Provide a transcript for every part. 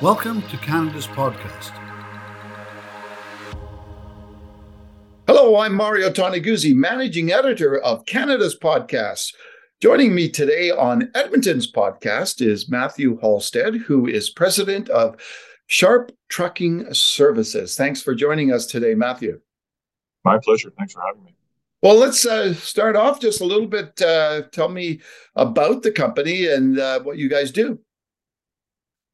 Welcome to Canada's podcast. Hello, I'm Mario Toneguzzi, managing editor of Canada's podcast. Joining me today on Edmonton's podcast is Matthew Halstead, who is president of Sharp Trucking Services. Thanks for joining us today, Matthew. My pleasure. Thanks for having me. Well, let's uh, start off just a little bit. Uh, tell me about the company and uh, what you guys do.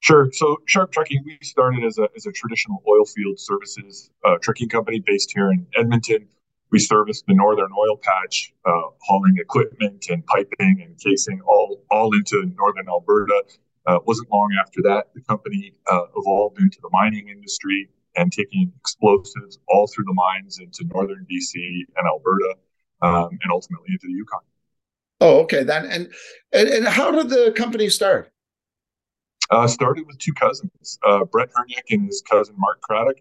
Sure. So, Sharp Trucking, we started as a, as a traditional oil field services uh, trucking company based here in Edmonton. We service the northern oil patch, uh, hauling equipment and piping and casing all, all into northern Alberta. Uh, wasn't long after that, the company evolved into the mining industry and taking explosives all through the mines into northern BC and Alberta, um, and ultimately into the Yukon. Oh, okay. Then and, and and how did the company start? Uh, started with two cousins, uh, Brett Hernick and his cousin Mark Craddock,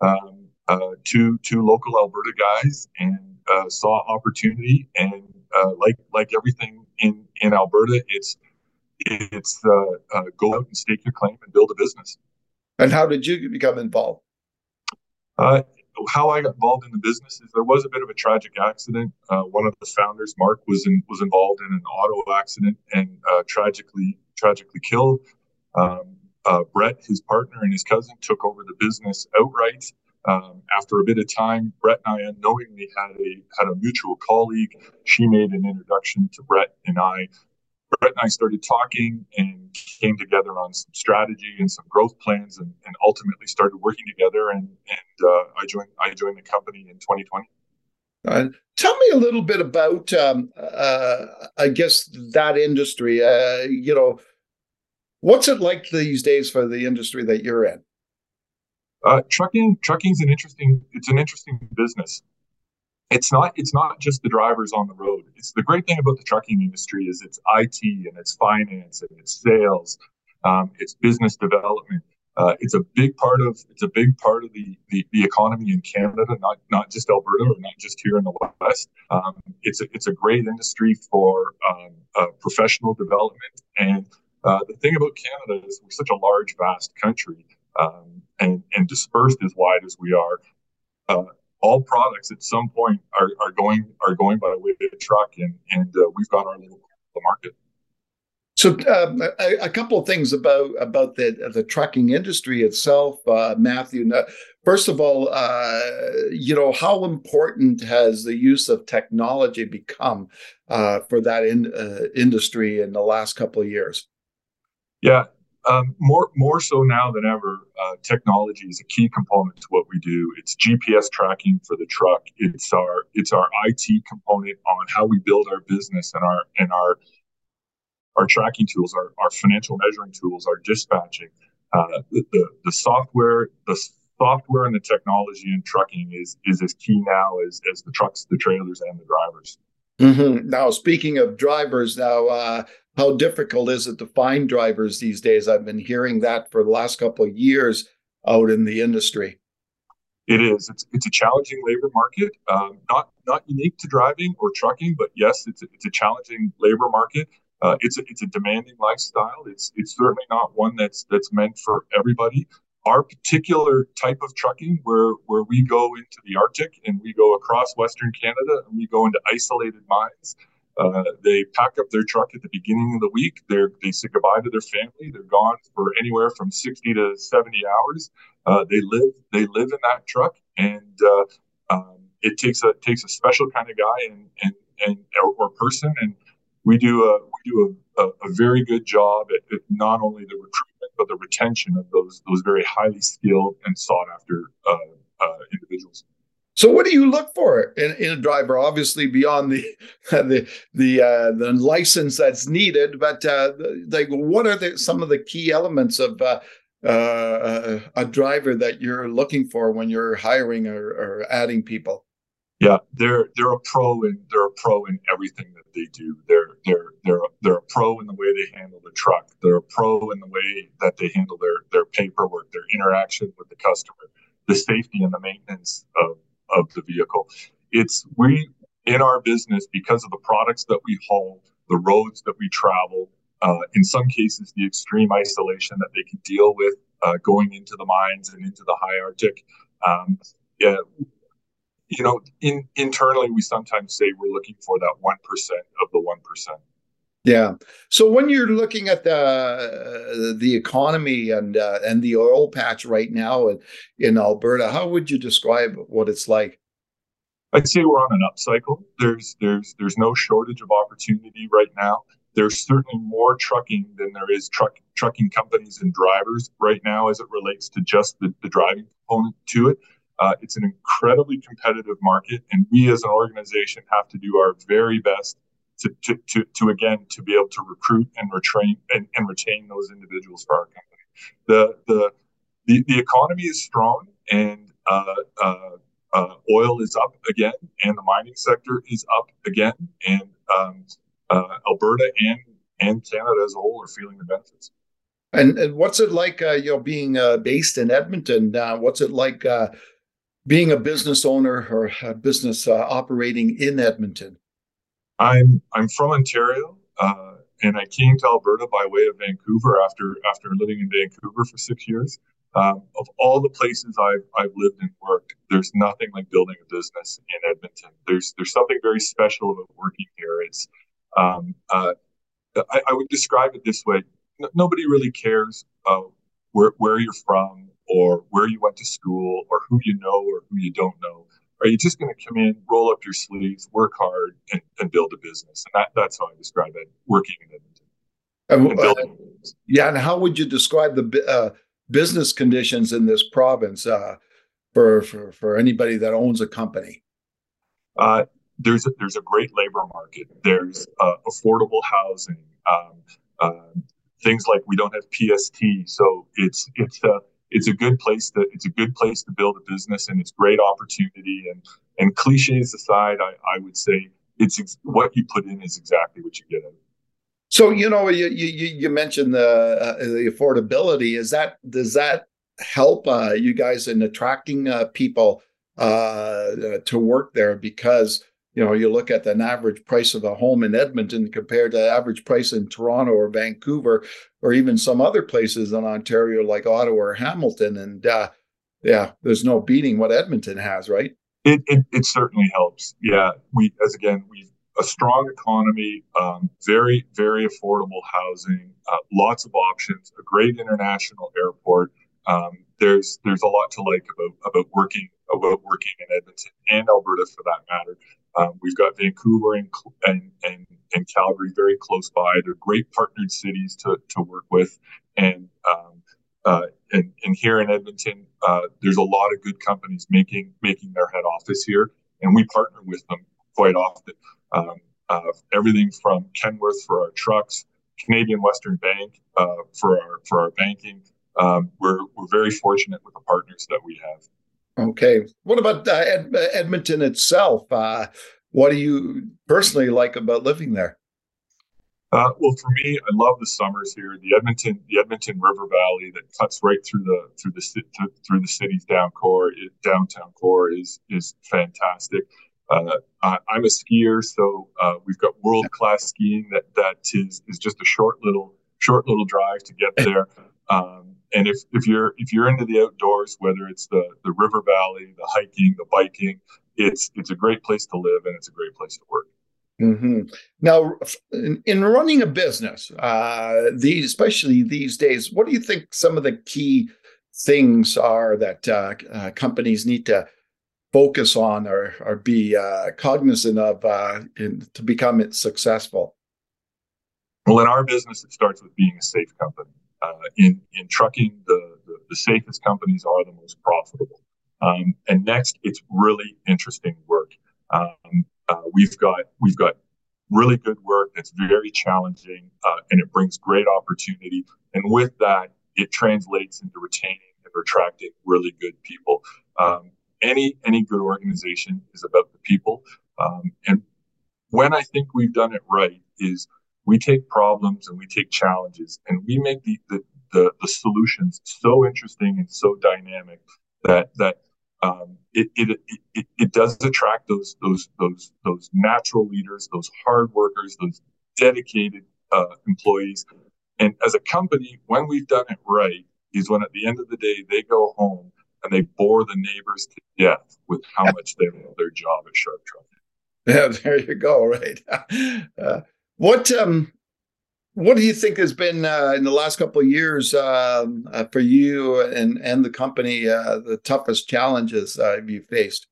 um, uh, two two local Alberta guys, and uh, saw opportunity. And uh, like like everything in in Alberta, it's it's uh, go out and stake your claim and build a business. And how did you become involved? Uh, how I got involved in the business is there was a bit of a tragic accident. Uh, one of the founders, Mark, was in, was involved in an auto accident and uh, tragically tragically killed. Um, uh, Brett, his partner, and his cousin took over the business outright. Um, after a bit of time, Brett and I unknowingly had a had a mutual colleague. She made an introduction to Brett and I. Brett and I started talking and came together on some strategy and some growth plans, and, and ultimately started working together. And, and uh, I joined I joined the company in 2020. Uh, tell me a little bit about, um, uh, I guess, that industry. Uh, you know, what's it like these days for the industry that you're in? Uh, trucking, trucking's an interesting. It's an interesting business it's not it's not just the drivers on the road. It's the great thing about the trucking industry is it's IT and it's finance and it's sales, um, it's business development. Uh, it's a big part of it's a big part of the, the, the economy in Canada, not not just Alberta or not just here in the West. Um, it's a, it's a great industry for um, uh, professional development. And uh, the thing about Canada is we're such a large, vast country, um, and and dispersed as wide as we are. Uh, all products at some point are, are going are going by way of a truck, and and uh, we've got our little market. So, um, a, a, couple of things about about the the trucking industry itself, uh, Matthew. First of all, uh, you know how important has the use of technology become uh, for that in, uh, industry in the last couple of years? Yeah, um, more more so now than ever, uh, technology is a key component to what we do. It's GPS tracking for the truck. It's our it's our IT component on how we build our business and our and our our tracking tools, our, our financial measuring tools, our dispatching. Uh, the, the, the software the software and the technology in trucking is is as key now as as the trucks, the trailers, and the drivers. Mm-hmm. Now, speaking of drivers, now uh, how difficult is it to find drivers these days? I've been hearing that for the last couple of years out in the industry. It is. It's, it's a challenging labor market, um, not not unique to driving or trucking, but yes, it's a, it's a challenging labor market. Uh, it's a, it's a demanding lifestyle. It's it's certainly not one that's that's meant for everybody. Our particular type of trucking, where where we go into the Arctic and we go across Western Canada and we go into isolated mines, uh, they pack up their truck at the beginning of the week. They say goodbye to their family. They're gone for anywhere from sixty to seventy hours. Uh, they live they live in that truck, and uh, um, it takes a takes a special kind of guy and and and or, or person. And we do a we do a, a, a very good job at, at, not only the recruitment but the retention of those those very highly skilled and sought after uh, uh, individuals. So, what do you look for in, in a driver? Obviously, beyond the the the uh, the license that's needed, but uh, like, what are the, some of the key elements of uh, uh, a driver that you're looking for when you're hiring or, or adding people? Yeah, they're they're a pro and they're a pro in everything that they do. They're they're they're they're a pro in the way they handle the truck. They're a pro in the way that they handle their their paperwork, their interaction with the customer, the safety and the maintenance of of the vehicle. It's we in our business because of the products that we haul, the roads that we travel, uh, in some cases the extreme isolation that they can deal with uh, going into the mines and into the high Arctic. Um, yeah, you know, in, internally, we sometimes say we're looking for that 1% of the 1%. Yeah. So when you're looking at the the economy and uh, and the oil patch right now in, in Alberta, how would you describe what it's like? I'd say we're on an upcycle. There's there's there's no shortage of opportunity right now. There's certainly more trucking than there is truck trucking companies and drivers right now as it relates to just the, the driving component to it. Uh, it's an incredibly competitive market, and we as an organization have to do our very best to, to, to, to again to be able to recruit and retrain and, and retain those individuals for our company. The the the, the economy is strong, and uh, uh, uh, oil is up again, and the mining sector is up again, and um, uh, Alberta and and Canada as a whole are feeling the benefits. And, and what's it like, uh, you know, being uh, based in Edmonton? what's it like being a business owner or a business operating in Edmonton? I'm I'm from Ontario, uh, and I came to Alberta by way of Vancouver after after living in Vancouver for six years. Um, of all the places I've I've lived and worked, there's nothing like building a business in Edmonton. There's there's something very special about working here. It's um, uh, I, I, would describe it this way: N- nobody really cares uh, where where you're from or where you went to school or who you know or who you don't know are you just going to come in, roll up your sleeves, work hard, and, and build a business? And that, that's how I describe it, working in Edmonton. And, uh, yeah, and how would you describe the uh, business conditions in this province uh, for, for for anybody that owns a company? Uh, there's a, there's a great labor market. There's uh, affordable housing. Um, uh, things like we don't have PST, so it's it's it's a good place to it's a good place to build a business and it's great opportunity. And and cliches aside i, I would say it's ex- what you put in is exactly what you get out so you know you you, you mentioned the uh, the affordability. Is that does that help uh, you guys in attracting uh, people uh, to work there? Because you know, you look at an average price of a home in Edmonton compared to the average price in Toronto or Vancouver, or even some other places in Ontario like Ottawa or Hamilton, and uh, yeah, there's no beating what Edmonton has, right? It, it, it certainly helps. Yeah, we as again we have a strong economy, um, very very affordable housing, uh, lots of options, a great international airport. Um, there's there's a lot to like about about working about working in Edmonton and Alberta for that matter. Um, we've got Vancouver and, and, and, and, Calgary very close by. They're great partnered cities to, to work with. And, um, uh, and, and here in Edmonton, uh, there's a lot of good companies making, making their head office here. And we partner with them quite often. Um, uh, everything from Kenworth for our trucks, Canadian Western Bank uh, for our for our banking. Um, we're we're very fortunate with the partners that we have. Okay. What about uh, Ed- Edmonton itself? Uh, what do you personally like about living there? Uh, well, for me, I love the summers here. The Edmonton, the Edmonton River Valley that cuts right through the through the through the city's down core, downtown core is is fantastic. Uh, I, am a skier, so uh, we've got world class skiing that that is is just a short little short little drive to get there. Um, and if, if you're if you're into the outdoors, whether it's the the river valley, the hiking, the biking, it's it's a great place to live and it's a great place to work. Mm-hmm. Now, in, in, running a business, uh, these especially these days, what do you think some of the key things are that uh, uh, companies need to focus on or or be uh, cognizant of uh, in, to become successful? Well, in our business, it starts with being a safe company. Uh, in in trucking, the, the, the safest companies are the most profitable. Um, and next, it's really interesting work. Um, uh, we've got we've got really good work that's very challenging, uh, and it brings great opportunity. And with that, it translates into retaining and attracting really good people. Um, any any good organization is about the people, um, and when I think we've done it right is we take problems and we take challenges and we make the, the, the, the solutions so interesting and so dynamic that, that um, it, it, it, it does attract those, those, those, those natural leaders, those hard workers, those dedicated uh, employees. And as a company, when we've done it right, is when at the end of the day they go home and they bore the neighbors to death with how much they love their job at Sharp Truck. Yeah, there you go. Right. Uh, what um, what do you think has been uh, in the last couple of years um, uh, for you and and the company uh, the toughest challenges uh, you faced?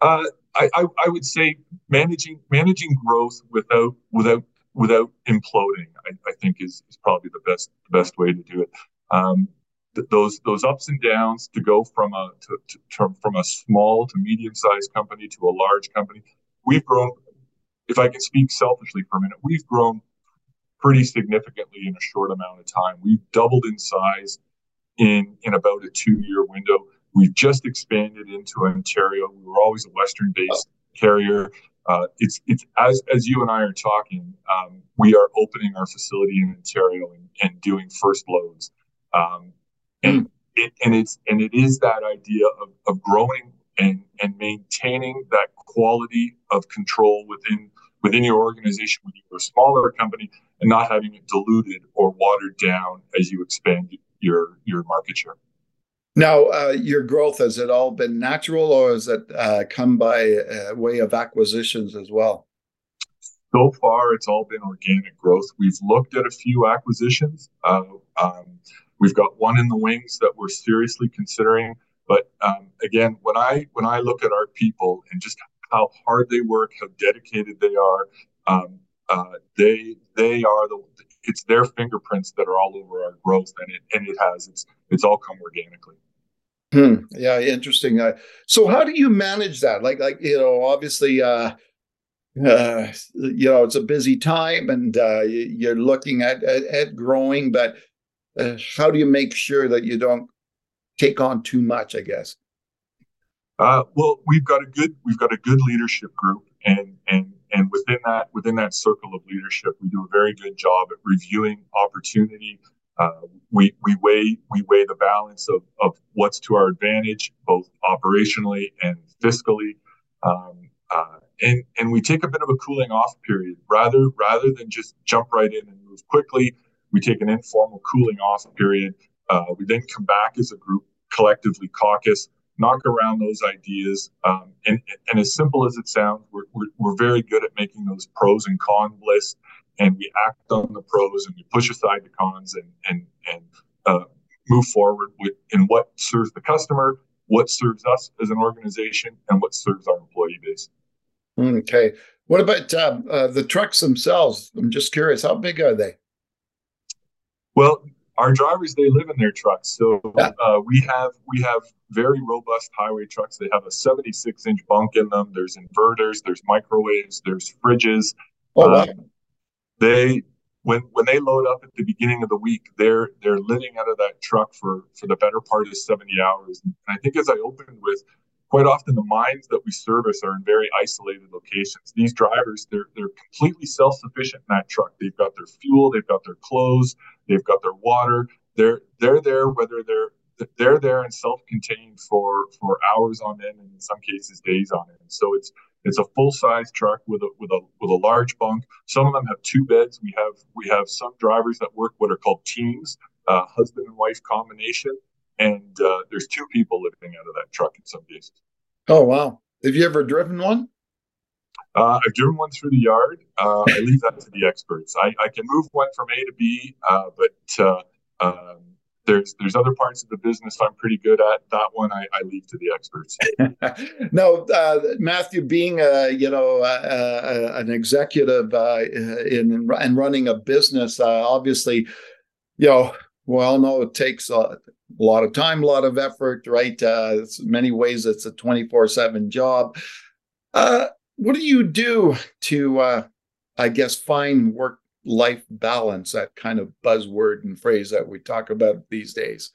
Uh, I, I, I would say managing managing growth without without without imploding. I, I think is, is probably the best the best way to do it. Um, th- those those ups and downs to go from a to, to, to, from a small to medium sized company to a large company. We've grown. If I can speak selfishly for a minute, we've grown pretty significantly in a short amount of time. We've doubled in size in in about a two year window. We've just expanded into Ontario. We were always a Western based carrier. Uh, it's it's as as you and I are talking, um, we are opening our facility in Ontario and, and doing first loads. Um, and it and it's and it is that idea of, of growing and and maintaining that quality of control within within your organization when you're a smaller company and not having it diluted or watered down as you expand your your market share. Now, uh, your growth has it all been natural, or has it uh, come by uh, way of acquisitions as well? So far, it's all been organic growth. We've looked at a few acquisitions. Uh, um, We've got one in the wings that we're seriously considering. But um, again, when I when I look at our people and just how hard they work, how dedicated they are, um, uh, they they are the it's their fingerprints that are all over our growth, and it and it has it's it's all come organically. Hmm. Yeah, interesting. Uh, so, how do you manage that? Like, like you know, obviously, uh, uh, you know, it's a busy time, and uh, you're looking at, at, at growing, but uh, how do you make sure that you don't take on too much? I guess. Uh, well, we've got a good we've got a good leadership group, and and and within that within that circle of leadership, we do a very good job at reviewing opportunity. Uh, we we weigh we weigh the balance of of what's to our advantage, both operationally and fiscally. Um, uh, and and we take a bit of a cooling off period rather rather than just jump right in and move quickly. We take an informal cooling off period. Uh, we then come back as a group, collectively caucus, knock around those ideas. Um, and, and as simple as it sounds, we're, we're, we're very good at making those pros and cons lists. And we act on the pros and we push aside the cons and, and, and uh, move forward with in what serves the customer, what serves us as an organization, and what serves our employee base. Okay. What about uh, uh, the trucks themselves? I'm just curious, how big are they? Well, our drivers they live in their trucks, so uh, we have we have very robust highway trucks. They have a 76 inch bunk in them. There's inverters, there's microwaves, there's fridges. Oh wow! Um, they when when they load up at the beginning of the week, they're they're living out of that truck for for the better part of 70 hours. And I think as I opened with, quite often the mines that we service are in very isolated locations. These drivers, they're they're completely self-sufficient in that truck. They've got their fuel, they've got their clothes, they've got their water. They're they're there whether they're they're there and self-contained for for hours on end and in some cases days on end. So it's it's a full-size truck with a with a with a large bunk. Some of them have two beds. We have we have some drivers that work what are called teams, uh, husband and wife combination and uh, there's two people living out of that truck in some cases. Oh wow! Have you ever driven one? Uh, I've driven one through the yard. Uh, I leave that to the experts. I, I, can move one from A to B, uh, but uh, um, there's there's other parts of the business I'm pretty good at. That one I, I leave to the experts. no, uh, Matthew, being a you know an executive in and running a business, obviously, you know, well, no, it takes a a lot of time, a lot of effort, right? Uh, many ways it's a 24 7 job. Uh, what do you do to, uh, I guess, find work life balance, that kind of buzzword and phrase that we talk about these days?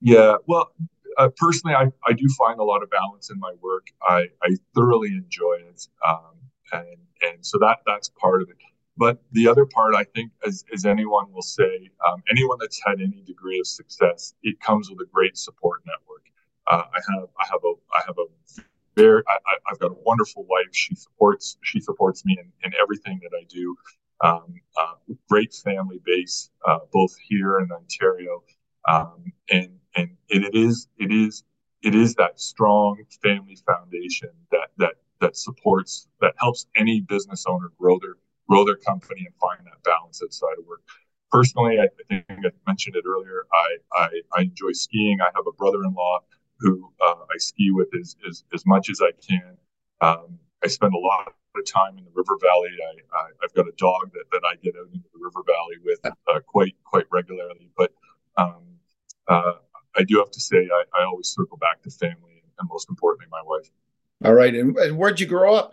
Yeah, well, uh, personally, I, I do find a lot of balance in my work. I, I thoroughly enjoy it. Um, and, and so that that's part of it. But the other part, I think, as, as anyone will say, um, anyone that's had any degree of success, it comes with a great support network. Uh, I have, I have a, I have a very, I, have got a wonderful wife. She supports, she supports me in, in everything that I do. Um, uh, great family base, uh, both here in Ontario, um, and and it is it is it is that strong family foundation that that that supports that helps any business owner grow their grow their company and find that balance outside of work. Personally, I, think I mentioned it earlier. I, I, I enjoy skiing. I have a brother-in-law who uh, I ski with as, as, as much as I can. Um, I spend a lot of time in the river valley. I, I have got a dog that, that I get out into the river valley with uh, quite quite regularly. But um, uh, I do have to say I, I always circle back to family and most importantly my wife. All right, and, and where'd you grow up?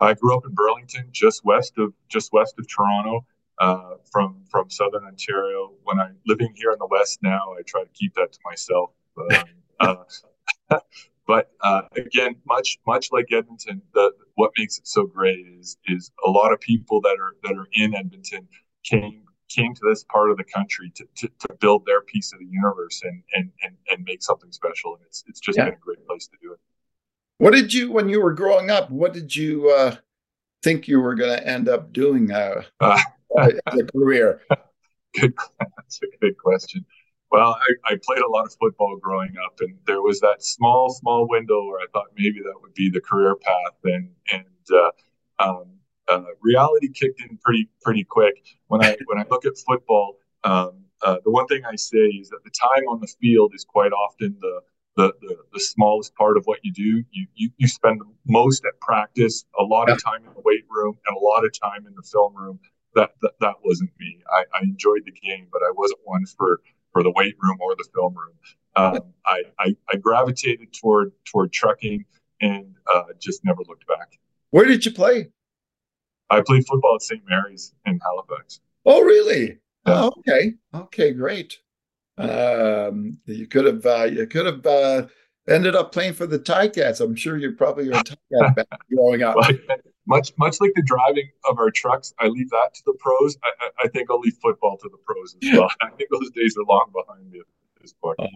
I grew up in Burlington, just west of just west of Toronto, uh, from from southern Ontario. When I'm living here in the west now, I try to keep that to myself. Um, uh, but uh, again, much much like Edmonton, the, what makes it so great is is a lot of people that are that are in Edmonton came came to this part of the country to, to, to build their piece of the universe and, and and and make something special. And it's it's just yeah. been a great place to do it. What did you when you were growing up? What did you uh, think you were going to end up doing uh, uh, as a career? Good, that's a good question. Well, I, I, played a lot of football growing up, and there was that small, small window where I thought maybe that would be the career path, and and uh, um, uh, reality kicked in pretty pretty quick. When I when I look at football, um, uh, the one thing I say is that the time on the field is quite often the the, the, the smallest part of what you do. You, you you spend most at practice, a lot of time in the weight room, and a lot of time in the film room. That that, that wasn't me. I, I enjoyed the game, but I wasn't one for for the weight room or the film room. Um, I, I, I gravitated toward toward trucking and uh, just never looked back. Where did you play? I played football at St. Mary's in Halifax. Oh, really? Yeah. Oh, okay. Okay, great. Um, you could have uh, you could have uh, ended up playing for the Ticats. I'm sure you're probably were a Ticat back growing up. much much like the driving of our trucks, I leave that to the pros. I, I, think I'll leave football to the pros as well. I think those days are long behind me at this point. Uh,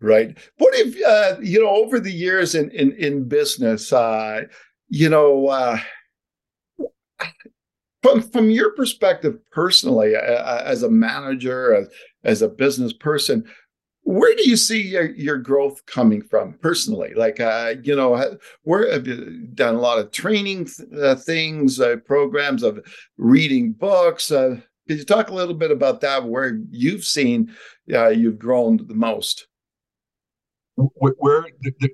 right. What if uh, you know over the years in in in business, uh, you know. Uh, from from your perspective personally, uh, as a manager, as, as a business person, where do you see your, your growth coming from personally? Like, uh, you know, where have you done a lot of training uh, things, uh, programs of reading books? Uh, could you talk a little bit about that? Where you've seen uh, you've grown the most? Where the, the,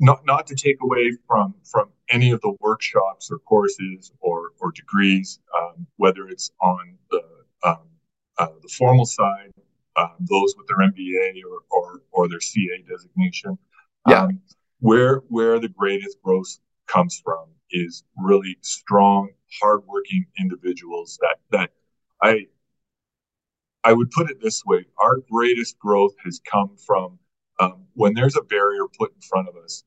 not not to take away from from any of the workshops or courses or or degrees, um, whether it's on the um, the formal side, um, those with their MBA or or, or their CA designation. Yeah. Um, where where the greatest growth comes from is really strong, hardworking individuals that that I I would put it this way: our greatest growth has come from um, when there's a barrier put in front of us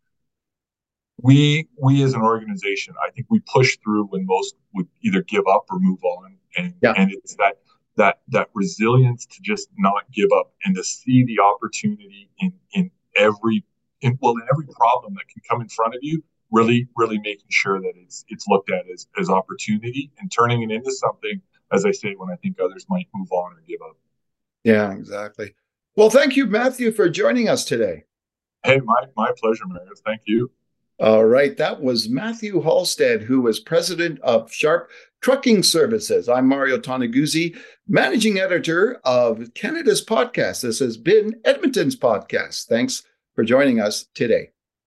we we as an organization, I think we push through when most would either give up or move on, and yeah. and it's that that that resilience to just not give up and to see the opportunity in in every in, well in every problem that can come in front of you really really making sure that it's it's looked at as as opportunity and turning it into something as i say when i think others might move on or give up. Yeah exactly. Well thank you matthew for joining us today. Hey my my pleasure Mario. thank you all right, that was Matthew Halstead, who was president of Sharp Trucking Services. I'm Mario Toneguzzi, managing editor of Canada's podcast. This has been Edmonton's podcast. Thanks for joining us today.